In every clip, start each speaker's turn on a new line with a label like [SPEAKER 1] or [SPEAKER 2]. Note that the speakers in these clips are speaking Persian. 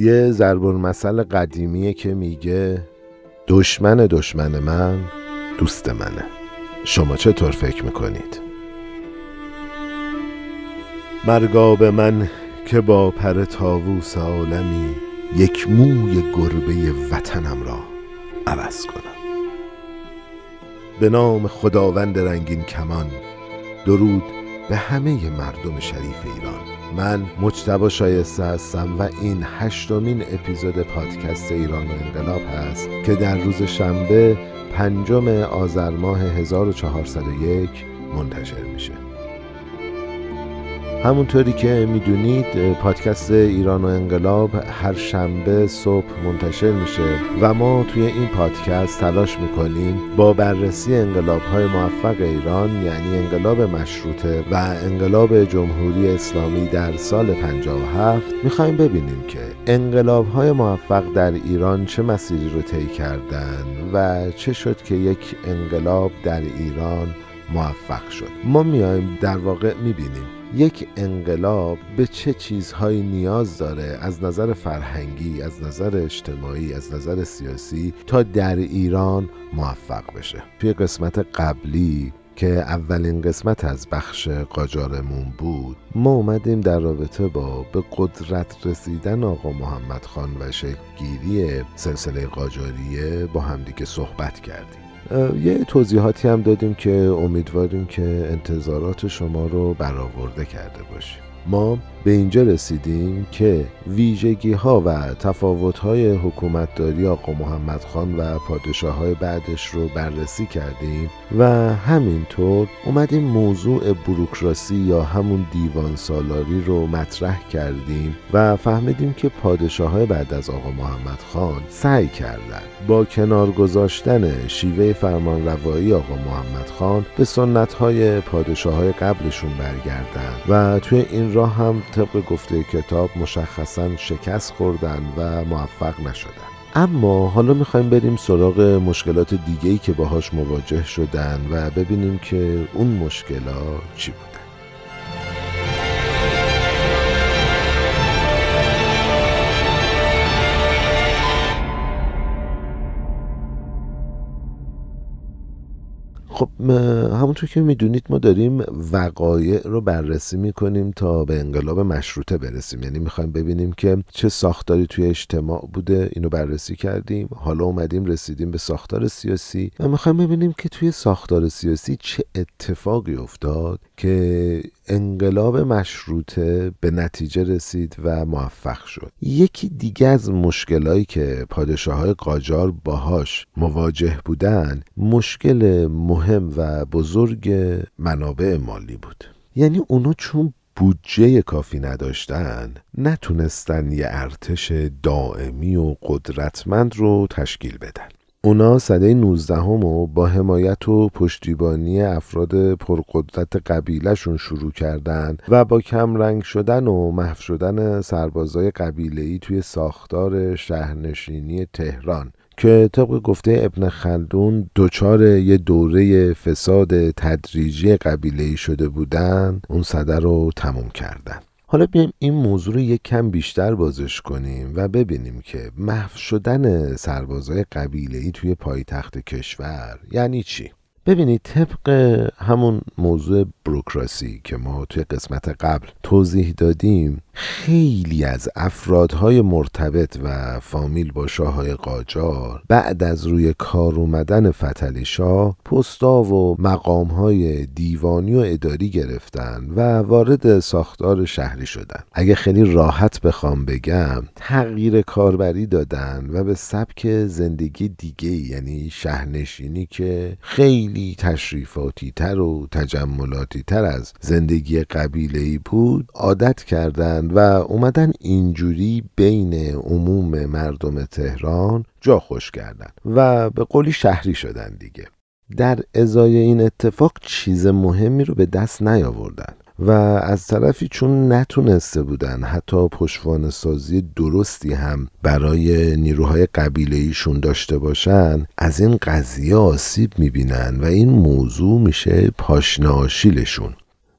[SPEAKER 1] یه ضرب المثل قدیمیه که میگه دشمن دشمن من دوست منه شما چطور فکر می‌کنید؟ مرگاب من که با پر تاووس عالمی یک موی گربه وطنم را عوض کنم به نام خداوند رنگین کمان درود به همه مردم شریف ایران. من مجتبا شایسته هستم و این هشتمین اپیزود پادکست ایران و انقلاب هست که در روز شنبه پنجم آذر ماه 1401 منتشر میشه. همونطوری که می‌دونید پادکست ایران و انقلاب هر شنبه صبح منتشر میشه و ما توی این پادکست تلاش می‌کنیم با بررسی انقلاب های موفق ایران یعنی انقلاب مشروطه و انقلاب جمهوری اسلامی در سال 57 می‌خوایم ببینیم که انقلاب های موفق در ایران چه مسیری رو طی کردن و چه شد که یک انقلاب در ایران موفق شد. ما میایم در واقع می‌بینیم یک انقلاب به چه چیزهایی نیاز داره از نظر فرهنگی از نظر اجتماعی از نظر سیاسی تا در ایران موفق بشه. توی قسمت قبلی که اولین قسمت از بخش قاجارمون بود ما اومدیم در رابطه با به قدرت رسیدن آقا محمد خان و شکلگیری سلسله قاجاریه با همدیگه صحبت کردیم. یه توضیحاتی هم دادیم که امیدواریم که انتظارات شما رو برآورده کرده باشیم. ما به اینجا رسیدیم که ویژگی ها و تفاوت های حکومتداری آقا محمد خان و پادشاه های بعدش رو بررسی کردیم و همینطور اومدیم موضوع بروکراسی یا همون دیوان سالاری رو مطرح کردیم و فهمیدیم که پادشاه های بعد از آقا محمد خان سعی کردند با کنار گذاشتن شیوه فرمان روایی آقا محمد خان به سنت های پادشاه های قبلشون برگردن و توی این راه هم طبق گفته کتاب مشخصا شکست خوردن و موفق نشدن. اما حالا می‌خوایم بریم سراغ مشکلات دیگهی که باهاش مواجه شدن و ببینیم که اون مشکلات چی بود خب همونطور که می‌دونید ما داریم وقایع رو بررسی می‌کنیم تا به انقلاب مشروطه برسیم. یعنی می‌خوایم ببینیم که چه ساختاری توی اجتماع بوده اینو بررسی کردیم حالا اومدیم رسیدیم به ساختار سیاسی و می‌خوایم ببینیم که توی ساختار سیاسی چه اتفاقی افتاد که انقلاب مشروطه به نتیجه رسید و موفق شد. یکی دیگه از مشکلایی که پادشاه های قاجار باهاش مواجه بودن مشکل مهم و بزرگ منابع مالی بود. یعنی اونا چون بودجه کافی نداشتن نتونستن یه ارتش دائمی و قدرتمند رو تشکیل بدن. اونا سده 19 و با حمایت و پشتیبانی افراد پرقدرت قبیلهشون شروع کردن و با کم رنگ شدن و محو شدن سربازای قبیله‌ای توی ساختار شهرنشینی تهران. که طبق گفته ابن خلدون دچار یه دوره فساد تدریجی قبیله‌ای شده بودن اون صده رو تموم کردن حالا بیایم این موضوع رو یک کم بیشتر بازش کنیم و ببینیم که محو شدن سربازای قبیله توی پایتخت کشور یعنی چی؟ ببینید طبق همون موضوع بروکراسی که ما توی قسمت قبل توضیح دادیم خیلی از افرادهای مرتبط و فامیل با شاههای قاجار بعد از روی کار اومدن فتلی شاه پستا و مقامهای دیوانی و اداری گرفتن و وارد ساختار شهری شدن. اگه خیلی راحت بخوام بگم تغییر کاربری دادن و به سبک زندگی دیگه یعنی شهرنشینی که خیلی تشریفاتی تر و تجملاتی تر از زندگی قبیله بود عادت کردند و اومدن اینجوری بین عموم مردم تهران جا خوش کردن و به قولی شهری شدن دیگه. در ازای این اتفاق چیز مهمی رو به دست نیاوردن و از طرفی چون نتونسته بودن حتی پشوان سازی درستی هم برای نیروهای قبیله ایشون داشته باشن از این قضیه آسیب می‌بینن و این موضوع میشه پاشناشیلشون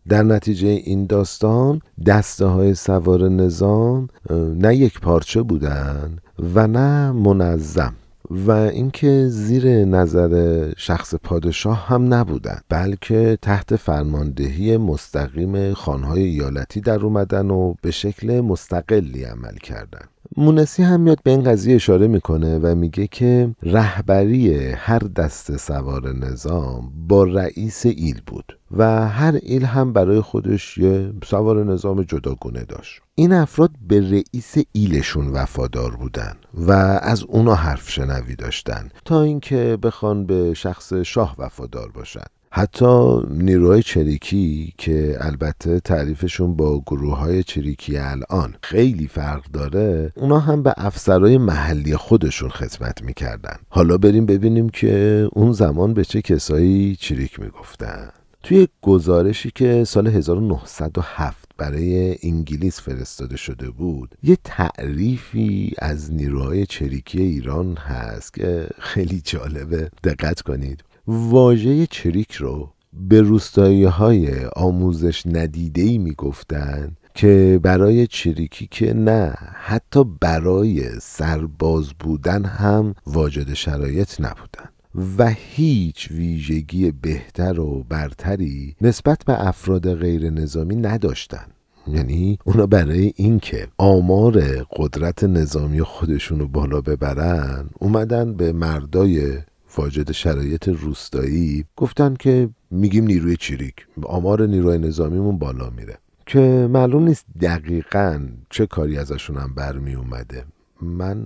[SPEAKER 1] در نتیجه این داستان دسته های سوار نظام نه یک پارچه بودن و نه منظم. و اینکه زیر نظر شخص پادشاه هم نبودن بلکه تحت فرماندهی مستقیم خانهای ایالتی در اومدن و به شکل مستقلی عمل کردن. مونسی هم میاد به این قضیه اشاره می‌کنه و میگه که رهبری هر دست سوار نظام با رئیس ایل بود و هر ایل هم برای خودش یه سوار نظام جداگونه داشت. این افراد به رئیس ایلشون وفادار بودن و از اونا حرف شنوی داشتن تا اینکه بخوان به شخص شاه وفادار باشن. حتی نیروهای چریکی که البته تعریفشون با گروه های چریکی الان خیلی فرق داره اونا هم به افسرهای محلی خودشون خدمت می‌کردن. حالا بریم ببینیم که اون زمان به چه کسایی چریک می‌گفتن. توی گزارشی که سال 1907 برای انگلیس فرستاده شده بود یه تعریفی از نیروهای چریکی ایران هست که خیلی جالبه. دقت کنید. واژه چریک رو به روستایی های آموزش ندیده می گفتن که برای چریکی که نه حتی برای سرباز بودن هم واجد شرایط نبودن و هیچ ویژگی بهتر و برتری نسبت به افراد غیر نظامی نداشتن. یعنی اونا برای اینکه آمار قدرت نظامی خودشون رو بالا ببرن اومدن به مردای واجد شرایط روستایی گفتن که میگیم نیروی چریک آمار نیروی نظامیمون بالا میره. که معلوم نیست دقیقا چه کاری ازشون هم برمی اومده من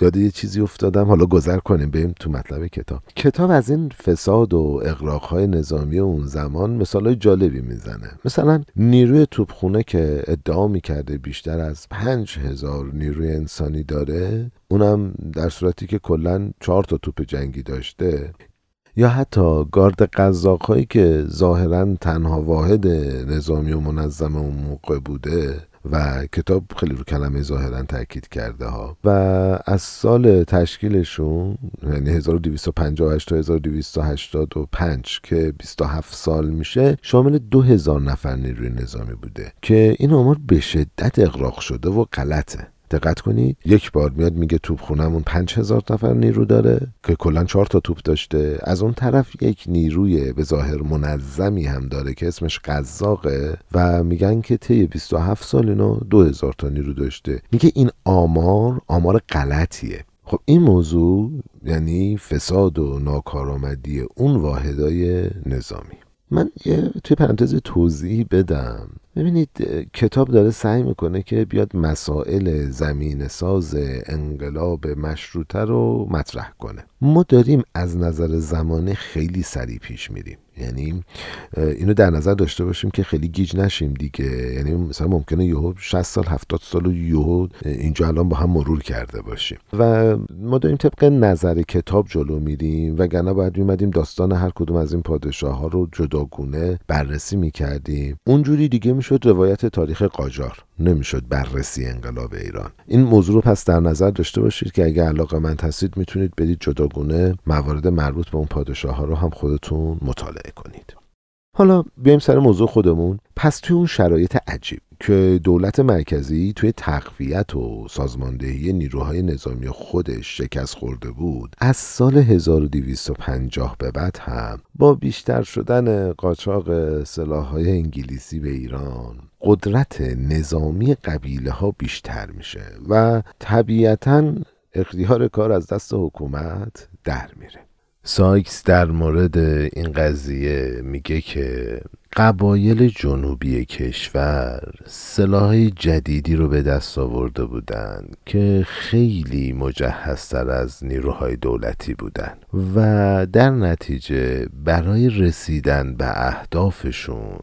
[SPEAKER 1] یاد یه چیزی افتادم حالا گذر کنیم بریم تو مطلب کتاب. کتاب از این فساد و اقراقهای نظامی اون زمان مثال جالبی می‌زنه. مثلا نیروی توپخونه که ادعا می‌کرده بیشتر از پنج هزار نیروی انسانی داره اونم در صورتی که کلا چهار تا توپ جنگی داشته یا حتی گارد قزاقهایی که ظاهرا تنها واحد نظامی و منظم اون موقع بوده و کتاب خیلی رو کلمه ظاهرا تاکید کرده ها. و از سال تشکیلشون یعنی 1258 تا 1285 که 27 سال میشه شامل 2000 نفر نیروی نظامی بوده که این آمار به شدت اقراق شده و غلطه. دقت کنید. یک بار میاد میگه توپ خونمون پنج هزار نفر نیرو داره که کلا چهار تا توپ داشته. از اون طرف یک نیروی به ظاهر منظمی هم داره که اسمش قزاقه و میگن که طی 27 سال دو هزار تا نیرو داشته. میگه این آمار آمار غلطیه. خب این موضوع یعنی فساد و ناکارآمدی اون واحدای نظامی. من یه توی پرانتز توضیح بدم. ببینید کتاب داره سعی می‌کنه که بیاد مسائل زمین ساز انقلاب مشروطه رو مطرح کنه. ما داریم از نظر زمانه خیلی سریع پیش میریم. یعنی اینو در نظر داشته باشیم که خیلی گیج نشیم دیگه. یعنی مثلا ممکنه یهو 60 سال 70 سال و یهو اینجا الان با هم مرور کرده باشیم. و ما داریم طبق نظر کتاب جلو میریم وگرنه باید میمدیم داستان هر کدوم از این پادشاه ها رو جداگونه بررسی می‌کردیم. اونجوری دیگه می‌شد روایت تاریخ قاجار. نمی‌شد بررسی انقلاب ایران. این موضوع رو پس در نظر داشته باشید که اگه علاقه من هستید می‌تونید برید جداگونه موارد مربوط به اون پادشاه ها رو هم خودتون مطالعه کنید. حالا بیایم سر موضوع خودمون. پس توی اون شرایط عجیب که دولت مرکزی توی تقویت و سازماندهی نیروهای نظامی خودش شکست خورده بود از سال 1250 به بعد هم با بیشتر شدن قاچاق سلاحهای انگلیسی به ایران قدرت نظامی قبیله ها بیشتر میشه و طبیعتا اختیار کار از دست حکومت در میره. سایکس در مورد این قضیه میگه که قبایل جنوبی کشور سلاح جدیدی رو به دست آورده بودند که خیلی مجهزتر از نیروهای دولتی بودند و در نتیجه برای رسیدن به اهدافشون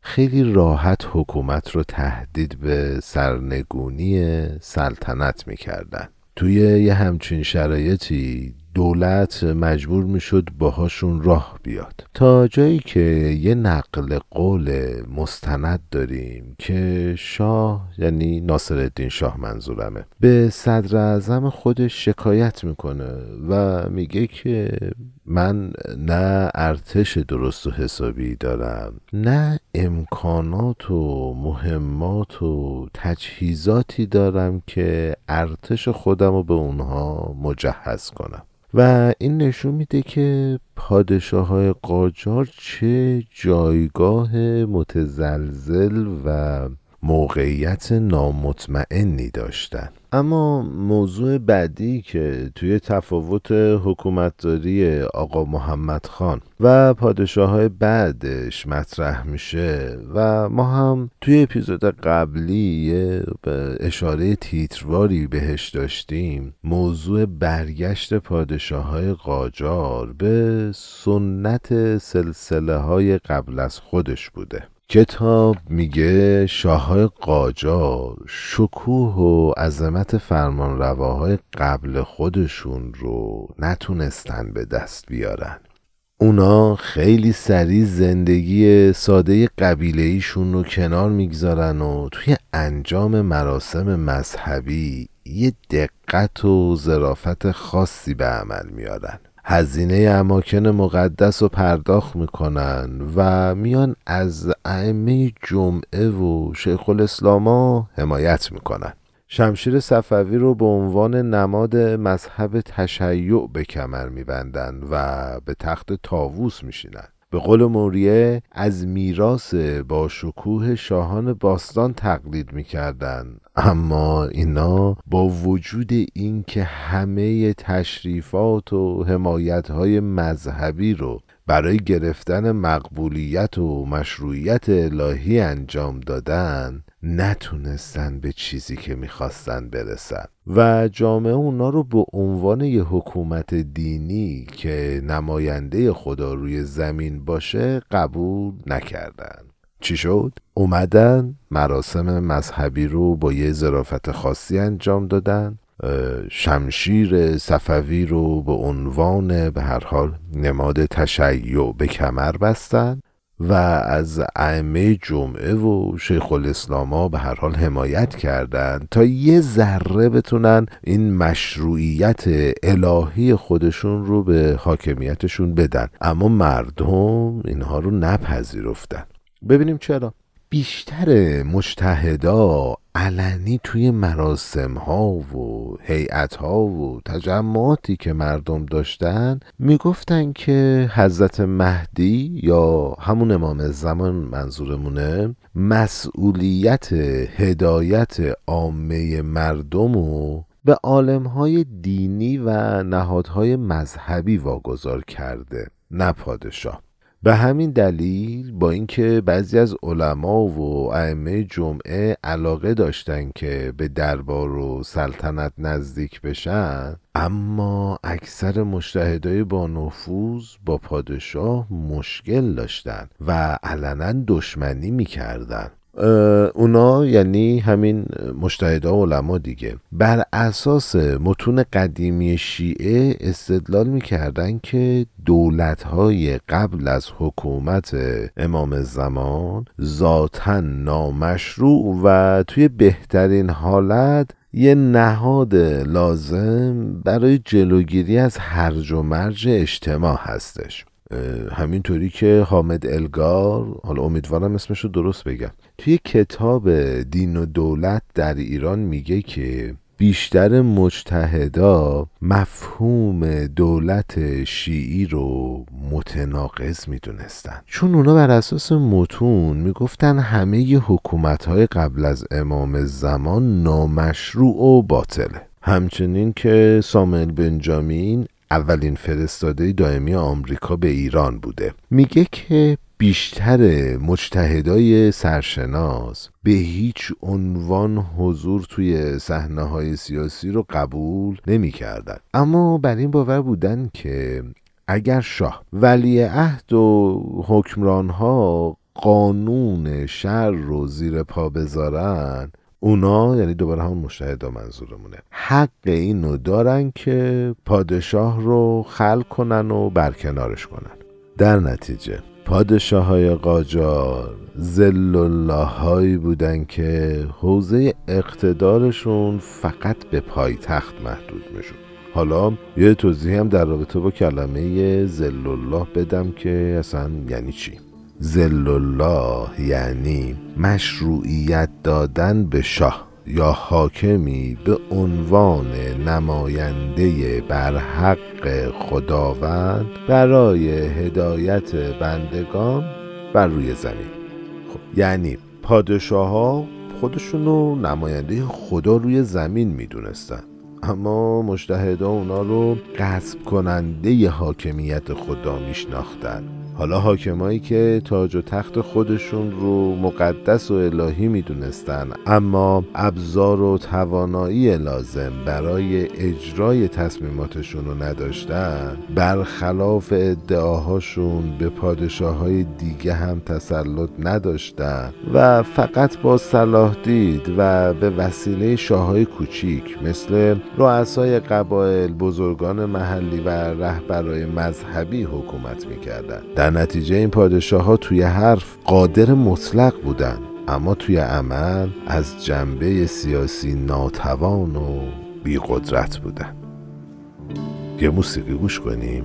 [SPEAKER 1] خیلی راحت حکومت رو تهدید به سرنگونی سلطنت می‌کردن. توی یه همچین شرایطی دولت مجبور می‌شد باهاشون راه بیاد. تا جایی که یه نقل قول مستند داریم که شاه یعنی ناصر الدین شاه منظورمه به صدر اعظم خودش شکایت می‌کنه و میگه که من نه ارتش درست و حسابی دارم نه امکانات و مهمات و تجهیزاتی دارم که ارتش خودم رو به اونها مجهز کنم. و این نشون میده که پادشاه های قاجار چه جایگاه متزلزل و موقعیت نامطمئنی داشتن. اما موضوع بعدی که توی تفاوت حکومتداری آقا محمد خان و پادشاه های بعدش مطرح میشه و ما هم توی اپیزود قبلی اشاره تیترواری بهش داشتیم. موضوع برگشت پادشاه های قاجار به سنت سلسله های قبل از خودش بوده. کتاب میگه شاههای قاجار شکوه و عظمت فرمانرواهای قبل خودشون رو نتونستن به دست بیارن. اونا خیلی سریع زندگی ساده قبیله ایشون رو کنار می‌گذارن و توی انجام مراسم مذهبی یه دقت و ظرافت خاصی به عمل میارن هزینه اماکن مقدس رو پرداخت می‌کنن و میان از ائمه جمعه و شیخ الاسلاما حمایت می‌کنن. شمشیر صفوی رو به عنوان نماد مذهب تشیع به کمر میبندن و به تخت تاووس میشینن. به قول موریه از میراث با شکوه شاهان باستان تقلید می‌کردن. اما اینا با وجود اینکه همه تشریفات و حمایت های مذهبی رو برای گرفتن مقبولیت و مشروعیت الهی انجام دادن نتونستن به چیزی که می‌خواستن برسن. و جامعه اونا رو به عنوان یه حکومت دینی که نماینده خدا روی زمین باشه قبول نکردن. چی شد؟ اومدن مراسم مذهبی رو با یه ظرافت خاصی انجام دادن. شمشیر صفوی رو به عنوان به هر حال نماد تشیع به کمر بستن. و از ائمه جمعه و شیخ الاسلاما به هر حال حمایت کردند تا یه ذره بتونن این مشروعیت الهی خودشون رو به حاکمیتشون بدن. اما مردم اینها رو نپذیرفتن. ببینیم چرا. بیشتر مجتهدا علنی توی مراسم ها و هیئت ها و تجمعاتی که مردم داشتن می‌گفتن که حضرت مهدی یا همون امام زمان منظورمونه مسئولیت هدایت عامه مردم و به های دینی و نهادهای مذهبی واگذار کرده نه پادشاه. به همین دلیل با اینکه بعضی از علما و ائمه جمعه علاقه داشتن که به دربار و سلطنت نزدیک بشن اما اکثر مشتهدای با نفوذ با پادشاه مشکل داشتن و علنا دشمنی می‌کردن. اونا یعنی همین مشتهدا علما دیگه. بر اساس متون قدیمی شیعه استدلال می‌کردن که دولت های قبل از حکومت امام زمان ذاتا نامشروع و توی بهترین حالت یه نهاد لازم برای جلوگیری از هرج و مرج اجتماع هستش. همینطوری که حامد الگار حالا امیدوارم اسمش رو درست بگم توی کتاب دین و دولت در ایران میگه که بیشتر مجتهدا مفهوم دولت شیعی رو متناقض می‌دونستن. چون اونا بر اساس متون می‌گفتن همه حکومت های قبل از امام زمان نامشروع و باطله. همچنین که سامل بنجامین اولین فرستاده دائمی آمریکا به ایران بوده میگه که بیشتر مجتهدای سرشناس به هیچ عنوان حضور توی صحنه های سیاسی رو قبول نمی کردن. اما بر این باور بودن که اگر شاه ولی عهد و حکمران ها قانون شر رو زیر پا بذارن اونا یعنی دوباره همون مشاهده منظورمونه. حق اینو دارن که پادشاه رو خل کنن و برکنارش کنن. در نتیجه پادشاه های قاجار زل الله بودن که حوزه اقتدارشون فقط به پایتخت محدود می‌شد. حالا یه توضیح هم در رابطه با کلمه زل الله بدم که اصلا یعنی چی؟ زل الله یعنی مشروعیت دادن به شاه یا حاکمی به عنوان نماینده بر حق خداوند برای هدایت بندگان بر روی زمین. خب یعنی پادشاه ها خودشونو نماینده خدا روی زمین می‌دونستن. اما مشتهدا اونا رو غصب کننده حاکمیت خدا میشناختن. حالا حاکمایی که تاج و تخت خودشون رو مقدس و الهی می‌دونستن اما ابزار و توانایی لازم برای اجرای تصمیماتشون رو نداشتن برخلاف ادعاهاشون به پادشاه های دیگه هم تسلط نداشتن و فقط با صلاح دید و به وسیله شاههای کوچیک مثل رؤسای قبایل بزرگان محلی و رهبرای مذهبی حکومت می‌کردن. در نتیجه این پادشاه ها توی حرف قادر مطلق بودن اما توی عمل از جنبه سیاسی ناتوان و بیقدرت بودن. یه موسیقی گوش کنیم.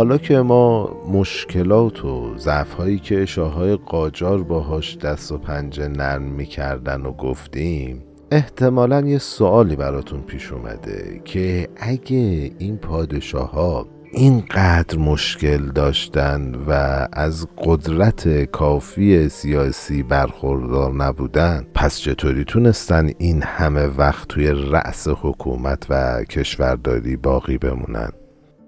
[SPEAKER 1] حالا که ما مشکلات و ضعف هایی که شاههای قاجار باهاش دست و پنجه نرم می‌کردن و گفتیم احتمالا یه سوالی براتون پیش اومده که اگه این پادشاه ها اینقدر مشکل داشتن و از قدرت کافی سیاسی برخوردار نبودن پس چطوری تونستن این همه وقت توی رأس حکومت و کشورداری باقی بمونن؟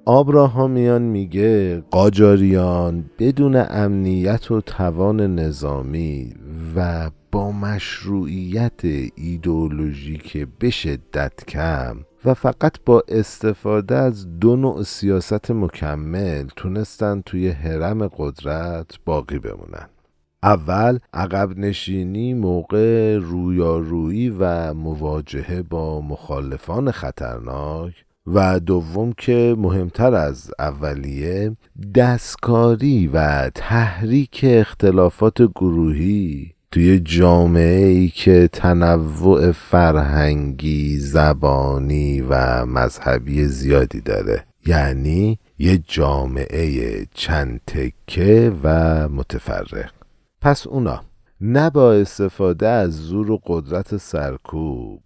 [SPEAKER 1] آبراهامیان میگه قاجاریان بدون امنیت و توان نظامی و با مشروعیت ایدئولوژیک به شدت کم و فقط با استفاده از دو نوع سیاست مکمل تونستن توی حرم قدرت باقی بمونن. اول عقب نشینی موقع رویارویی و مواجهه با مخالفان خطرناک و دوم که مهمتر از اولیه دستکاری و تحریک اختلافات گروهی توی جامعه ای که تنوع فرهنگی، زبانی و مذهبی زیادی داره. یعنی یه جامعه چند تکه و متفرق. پس اونا نه با استفاده از زور و قدرت سرکوب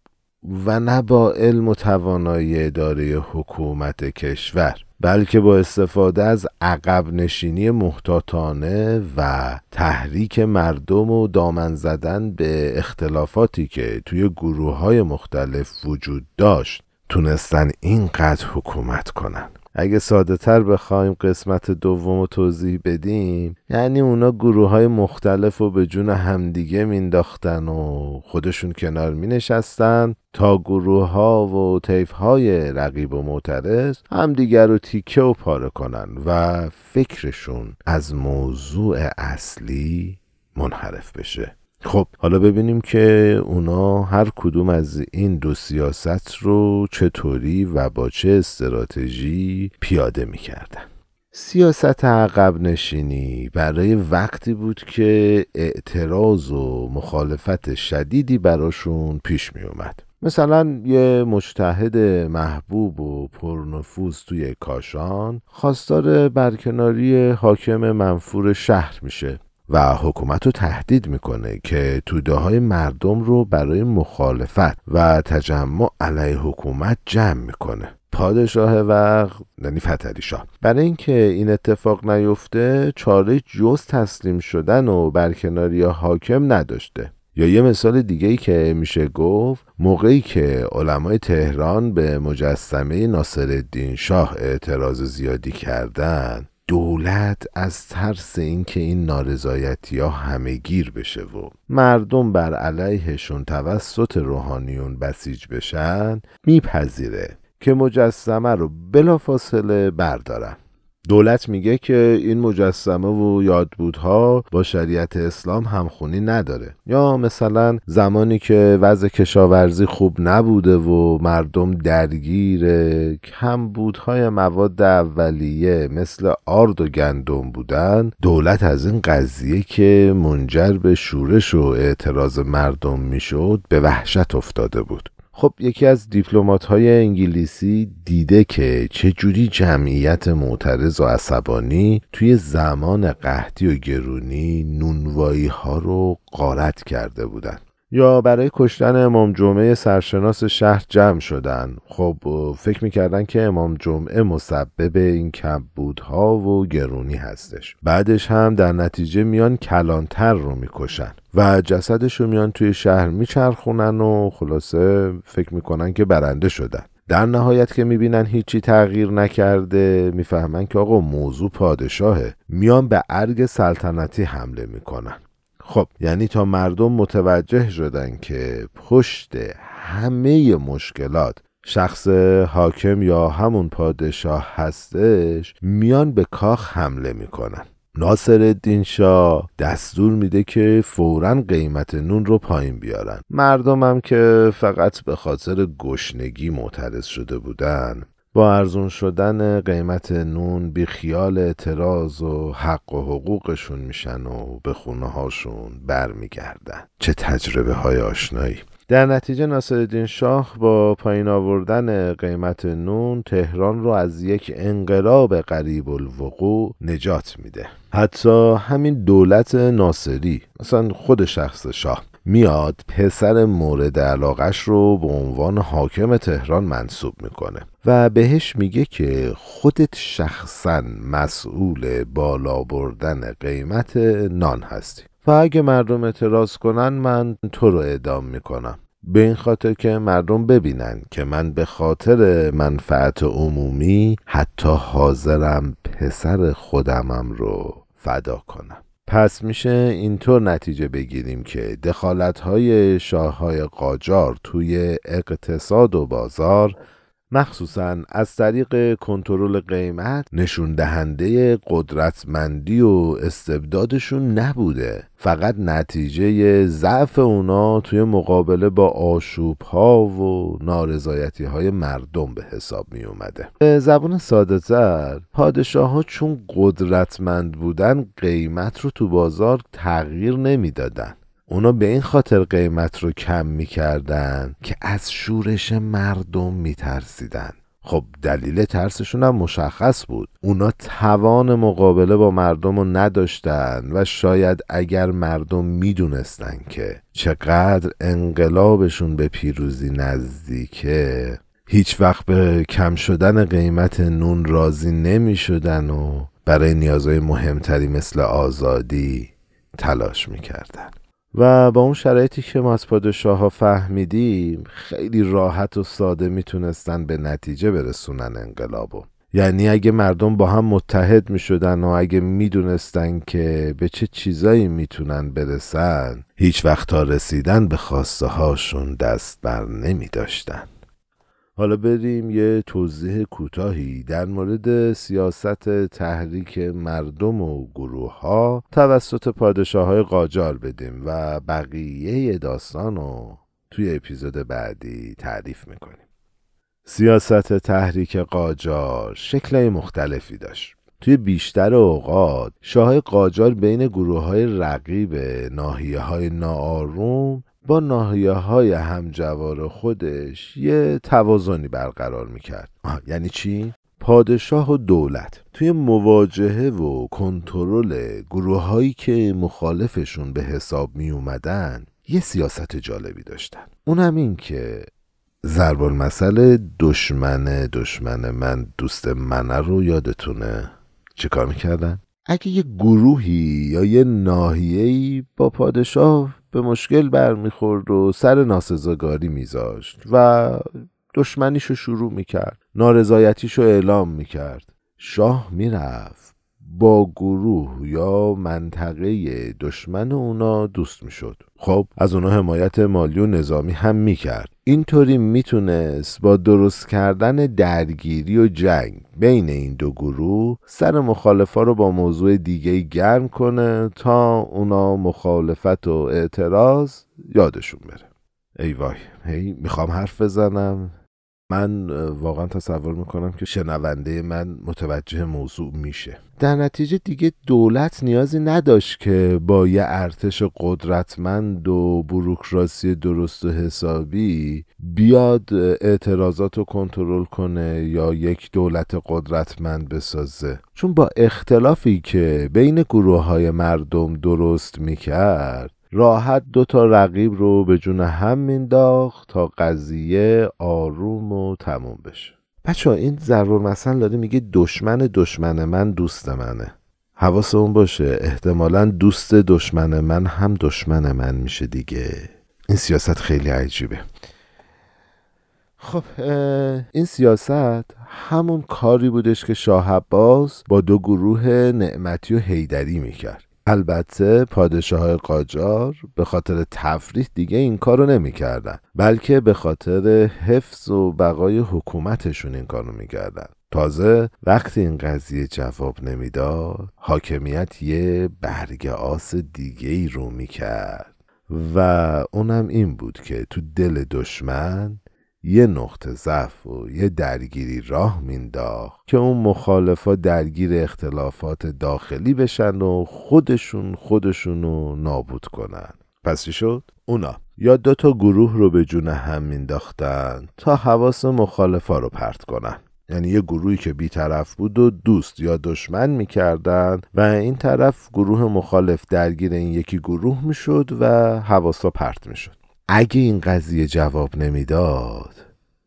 [SPEAKER 1] و نه با علم و توانایی اداره حکومت کشور بلکه با استفاده از عقب نشینی محتاطانه و تحریک مردم و دامن زدن به اختلافاتی که توی گروه های مختلف وجود داشت تونستن اینقدر حکومت کنن. اگه ساده تر بخوایم قسمت دوم رو توضیح بدیم یعنی اونا گروه های مختلف رو به جون همدیگه مینداختن و خودشون کنار می نشستن تا گروه ها و طیف های رقیب و معترض همدیگر رو تیکه و پاره کنن و فکرشون از موضوع اصلی منحرف بشه. خب حالا ببینیم که اونا هر کدوم از این دو سیاست رو چطوری و با چه استراتژی پیاده می‌کردن. سیاست عقب نشینی برای وقتی بود که اعتراض و مخالفت شدیدی براشون پیش می اومد مثلا یه مجتهد محبوب و پرنفوذ توی کاشان خواستار برکناری حاکم منفور شهر میشه. و حکومت رو تهدید می‌کنه که توده های مردم رو برای مخالفت و تجمع علیه حکومت جمع می‌کنه. پادشاه وقت یعنی فتری شاه. برای اینکه این اتفاق نیفته چاره جز تسلیم شدن و برکناری حاکم نداشته. یا یه مثال دیگه ای که میشه گفت موقعی که علمای تهران به مجسمه ناصرالدین شاه اعتراض زیادی کردن دولت از ترس اینکه این نارضایتی ها همه گیر بشه و مردم بر علیهشون توسط روحانیون بسیج بشن میپذیره که مجسمه رو بلافاصله بردارن. دولت میگه که این مجسمه و یادبودها با شریعت اسلام همخونی نداره. یا مثلا زمانی که وضع کشاورزی خوب نبوده و مردم درگیر کمبودهای مواد اولیه مثل آرد و گندم بودن دولت از این قضیه که منجر به شورش و اعتراض مردم می‌شد به وحشت افتاده بود. خب یکی از دیپلمات های انگلیسی دیده که چجوری جمعیت معترض و عصبانی توی زمان قحطی و گرونی نونوایی ها رو قارت کرده بودن. یا برای کشتن امام جمعه سرشناس شهر جمع شدن؟ خب فکر می‌کردن که امام جمعه مسبب این کمبودها و گرونی هستش. بعدش هم در نتیجه میان کلانتر رو می‌کشن و جسدش رو میان توی شهر میچرخونن و خلاصه فکر می‌کنن که برنده شدن. در نهایت که می‌بینن هیچی تغییر نکرده می‌فهمن که آقا موضوع پادشاهه. میان به ارگ سلطنتی حمله می‌کنن. خب یعنی تا مردم متوجه شدن که پشت همه مشکلات شخص حاکم یا همون پادشاه هستش میان به کاخ حمله می‌کنن. ناصر الدین شاه دستور میده که فورا قیمت نون رو پایین بیارن. مردمم که فقط به خاطر گشنگی معترض شده بودن با ارزون شدن قیمت نون بی خیال اعتراض و حق و حقوقشون میشن و به خونه هاشون برمیگردن. چه تجربه های آشنایی. در نتیجه ناصرالدین شاه با پایین آوردن قیمت نون تهران رو از یک انقلاب قریب الوقوع نجات میده. حتی همین دولت ناصری مثلا خود شخص شاه. میاد پسر مورد علاقش رو به عنوان حاکم تهران منصوب می‌کنه و بهش میگه که خودت شخصا مسئول بالا بردن قیمت نان هستی. و اگه مردم اعتراض کنن من تو رو اعدام می‌کنم. به این خاطر که مردم ببینن که من به خاطر منفعت عمومی حتی حاضرم پسر خودمم رو فدا کنم. پس میشه اینطور نتیجه بگیریم که دخالت های شاه های قاجار توی اقتصاد و بازار مخصوصا از طریق کنترل قیمت نشون دهنده قدرتمندی و استبدادشون نبوده. فقط نتیجه ضعف اونا توی مقابله با آشوب ها و نارضایتی های مردم به حساب می اومده به زبان ساده تر پادشاه ها چون قدرتمند بودن قیمت رو تو بازار تغییر نمی‌دادن. اونا به این خاطر قیمت رو کم می‌کردن که از شورش مردم میترسیدن. خب دلیل ترسشون هم مشخص بود. اونا توان مقابله با مردم رو نداشتن و شاید اگر مردم می‌دونستن که چقدر انقلابشون به پیروزی نزدیکه هیچ وقت به کم شدن قیمت نون راضی نمی شدن و برای نیازهای مهمتری مثل آزادی تلاش می‌کردن. و با اون شرایطی که ما از پادشاه ها فهمیدیم خیلی راحت و ساده می‌تونستن به نتیجه برسونن انقلابو یعنی اگه مردم با هم متحد می شدن و اگه می‌دونستن که به چه چیزایی می‌تونن برسن هیچ وقت تا رسیدن به خواسته هاشون دست بر نمی داشتن. حالا بریم یه توضیح کوتاهی در مورد سیاست تحریک مردم و گروه ها توسط پادشاه های قاجار بدیم و بقیه داستان رو توی اپیزود بعدی تعریف می‌کنیم. سیاست تحریک قاجار شکل مختلفی داشت. توی بیشتر اوقات شاه قاجار بین گروه های رقیب ناحیه های ناآروم با ناحیه های همجوار خودش یه توازنی برقرار می‌کرد یعنی چی؟ پادشاه و دولت توی مواجهه و کنترل گروه هایی که مخالفشون به حساب می اومدن یه سیاست جالبی داشتن اون هم این که ضرب المثل دشمن دشمن من دوست منه رو یادتونه چیکار می‌کردن؟ اگه یه گروهی یا یه ناحیه‌ای با پادشاه به مشکل برمیخورد و سر ناسزاگاری میذاشت و دشمنیشو شروع می‌کرد نارضایتیشو اعلام می‌کرد. شاه می‌رفت. با گروه یا منطقه دشمن اونا دوست می‌شد. خب از اونا حمایت مالی و نظامی هم می‌کرد. اینطوری می‌تونست با درست کردن درگیری و جنگ بین این دو گروه سر مخالفا رو با موضوع دیگه گرم کنه تا اونا مخالفت و اعتراض یادشون بره. ای وای هی می‌خوام حرف بزنم. من واقعا تصور می‌کنم که شنونده من متوجه موضوع میشه. در نتیجه دیگه دولت نیازی نداشت که با یه ارتش قدرتمند و بروکراسی درست و حسابی بیاد اعتراضات رو کنترل کنه یا یک دولت قدرتمند بسازه. چون با اختلافی که بین گروه های مردم درست می‌کرد راحت دو تا رقیب رو به جون هم مینداخت تا قضیه آروم و تموم بشه. بچه این ضرور مثلا داره میگه دشمن دشمن من دوست منه. حواس اون باشه احتمالا دوست دشمن من هم دشمن من میشه دیگه. این سیاست خیلی عجیبه. خب این سیاست همون کاری بودش که شاه عباس با دو گروه نعمتی و هیدری می‌کرد. البته پادشاه قاجار به خاطر تفریح دیگه این کارو نمی‌کردن بلکه به خاطر حفظ و بقای حکومتشون این کارو می‌کردن. تازه وقتی این قضیه جواب نمی‌داد حاکمیت یه برگ آس دیگه ای رو می‌کرد و اونم این بود که تو دل دشمن یه نقطه ضعف و یه درگیری راه مینداخت که اون مخالفا درگیر اختلافات داخلی بشن و خودشون خودشونو نابود کنن. پس چی شد؟ اونا یا دو تا گروه رو به جون هم مینداختن تا حواس مخالفا رو پرت کنن. یعنی یه گروهی که بیطرف بود و دوست یا دشمن می‌کردن و این طرف گروه مخالف درگیر این یکی گروه می‌شد و حواسا پرت می‌شد. اگه این قضیه جواب نمی‌داد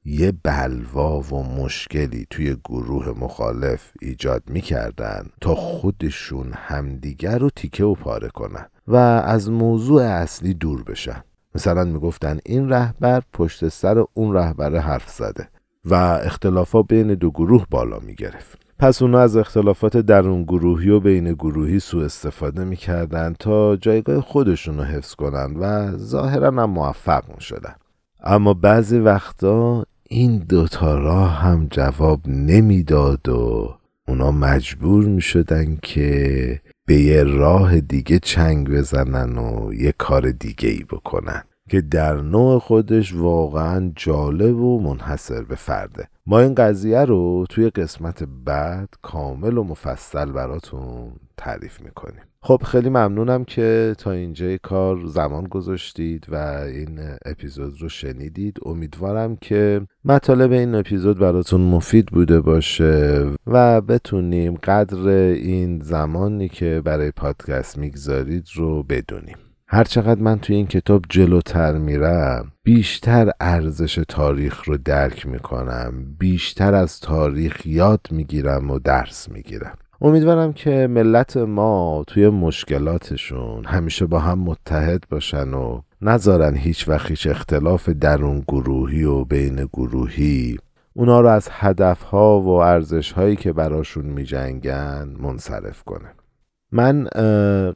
[SPEAKER 1] یه بلوا و مشکلی توی گروه مخالف ایجاد می‌کردن تا خودشون همدیگر رو تیکه و پاره کنن و از موضوع اصلی دور بشن. مثلا می‌گفتن این رهبر پشت سر اون رهبر حرف زده و اختلافا بین دو گروه بالا می‌گرفت. پس اونا از اختلافات درون گروهی و بین گروهی سوء استفاده می‌کردن تا جایگاه خودشون رو حفظ کنن و ظاهرا هم موفق شدن اما بعضی وقتا این دوتا راه هم جواب نمی‌داد و اونا مجبور می شدن که به یه راه دیگه چنگ بزنن و یه کار دیگه ای بکنن که در نوع خودش واقعا جالب و منحصر به فرده. ما این قضیه رو توی قسمت بعد کامل و مفصل براتون تعریف می‌کنیم. خب خیلی ممنونم که تا اینجای کار زمان گذاشتید و این اپیزود رو شنیدید. امیدوارم که مطالب این اپیزود براتون مفید بوده باشه و بتونیم قدر این زمانی که برای پادکست می‌گذارید رو بدونیم. هرچقدر من توی این کتاب جلوتر میرم بیشتر ارزش تاریخ رو درک می‌کنم بیشتر از تاریخ یاد می‌گیرم و درس می‌گیرم. امیدوارم که ملت ما توی مشکلاتشون همیشه با هم متحد باشن و نذارن هیچ وقت هیچ اختلاف درون گروهی و بین گروهی. اونا رو از هدفها و ارزشهایی که براشون میجنگن منصرف کنه. من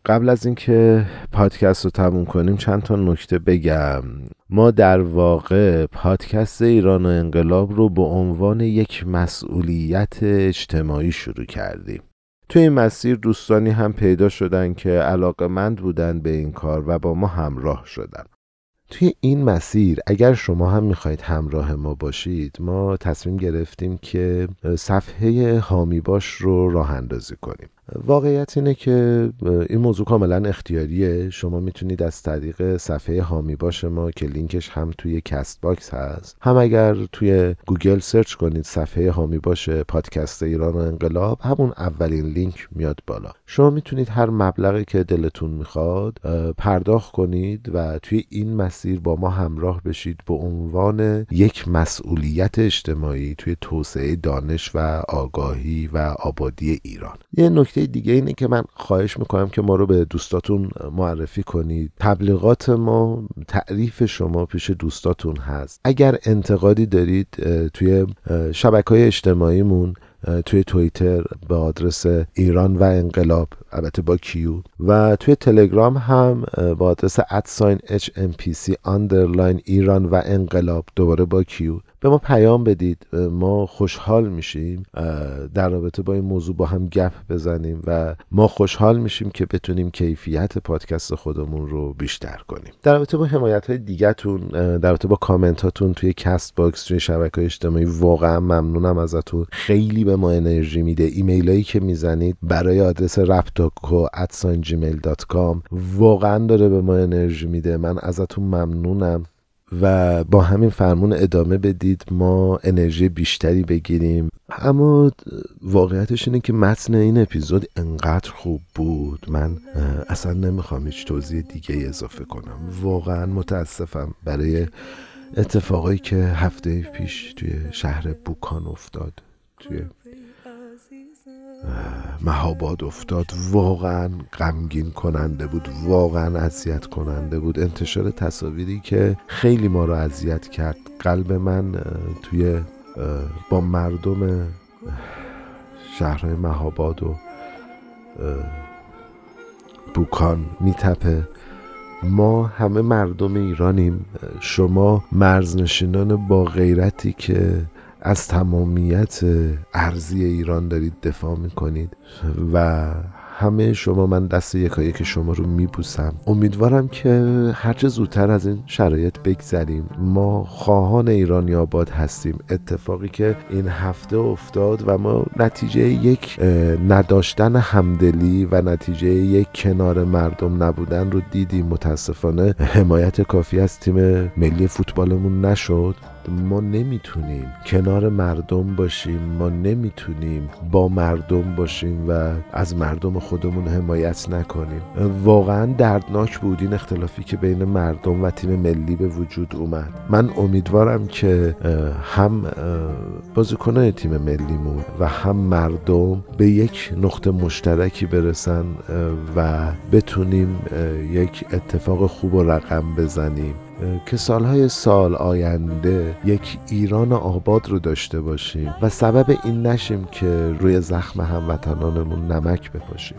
[SPEAKER 1] قبل از اینکه پادکست رو تموم کنیم چند تا نکته بگم. ما در واقع پادکست ایران و انقلاب رو به عنوان یک مسئولیت اجتماعی شروع کردیم. توی این مسیر دوستانی هم پیدا شدن که علاقمند بودن به این کار و با ما همراه شدن. توی این مسیر اگر شما هم می‌خواید همراه ما باشید ما تصمیم گرفتیم که صفحه حامی باش رو راه اندازی کنیم. واقعیت اینه که این موضوع کاملا اختیاریه. شما می‌تونید از طریق صفحه حامی باش ما که لینکش هم توی کست باکس هست. هم اگر توی گوگل search کنید صفحه حامی باش پادکست ایران و انقلاب همون اولین لینک میاد بالا. شما می‌تونید هر مبلغی که دلتون می‌خواد پرداخت کنید و توی این مسیر با ما همراه بشید به عنوان یک مسئولیت اجتماعی توی توسعه دانش و آگاهی و آبادی ایران. یه نکته دیگه اینه که من خواهش می‌کنم که ما رو به دوستاتون معرفی کنید. تبلیغات ما تعریف شما پیش دوستاتون هست. اگر انتقادی دارید توی شبکه های اجتماعیمون توی توییتر به آدرس ایران و انقلاب البته با Q. و توی تلگرام هم با آدرس at sign HMPC underline ایران و انقلاب دوباره با Q. به ما پیام بدید. ما خوشحال میشیم. در رابطه با این موضوع با هم گپ بزنیم و ما خوشحال میشیم که بتونیم کیفیت پادکست خودمون رو بیشتر کنیم. در رابطه با حمایت های دیگهتون در رابطه با کامنت هاتون توی Castbox توی شبکه اجتماعی واقعا ممنونم ازتون. خیلی به ما انرژی میده. ایمیل هایی که می‌زنید برای آدرس رپتاکو واقعا داره به ما انرژی میده. من ازتون ممنونم و با همین فرمون ادامه بدید. ما انرژی بیشتری بگیریم. اما واقعیتش اینه که متن این اپیزود انقدر خوب بود. من اصلا نمی‌خوام هیچ توضیح دیگه اضافه کنم. واقعا متاسفم برای اتفاقایی که هفته پیش توی شهر بوکان افتاد. توی مهاباد افتاد. واقعا غمگین کننده بود واقعا اذیت کننده بود. انتشار تصاویری که خیلی ما رو اذیت کرد. قلب من توی با مردم شهرهای مهاباد و بوکان میتپه. ما همه مردم ایرانیم. شما مرزنشینان با غیرتی که از تمامیت ارزی ایران دارید دفاع می‌کنید و همه شما من دست یکایی که شما رو میبوسم. امیدوارم که هرچه زودتر از این شرایط بگذریم. ما خواهان ایرانی آباد هستیم. اتفاقی که این هفته افتاد و ما نتیجه یک نداشتن همدلی و نتیجه یک کنار مردم نبودن رو دیدیم. متاسفانه حمایت کافی از تیم ملی فوتبالمون نشد. ما نمی‌تونیم کنار مردم باشیم ما نمی‌تونیم با مردم باشیم و از مردم خودمون حمایت نکنیم. واقعا دردناک بود این اختلافی که بین مردم و تیم ملی به وجود اومد. من امیدوارم که هم بازیکنان تیم ملیمون و هم مردم به یک نقطه مشترکی برسن و بتونیم یک اتفاق خوب و رقم بزنیم. که سالهای سال آینده یک ایران آباد رو داشته باشیم و سبب این نشیم که روی زخم هموطنانمون نمک بپاشیم.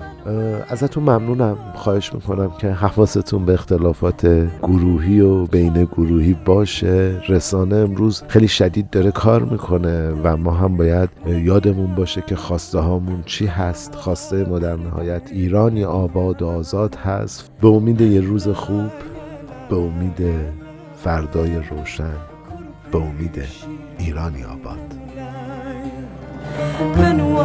[SPEAKER 1] ازتون ممنونم. خواهش می‌کنم که حواستون به اختلافات گروهی و بین گروهی باشه. رسانه امروز خیلی شدید داره کار می‌کنه و ما هم باید یادمون باشه که خواسته هامون چی هست. خواسته ما در نهایت ایرانی آباد و آزاد هست. به امید یه روز خوب. به امید فردای روشن به امید ایرانی آباد. و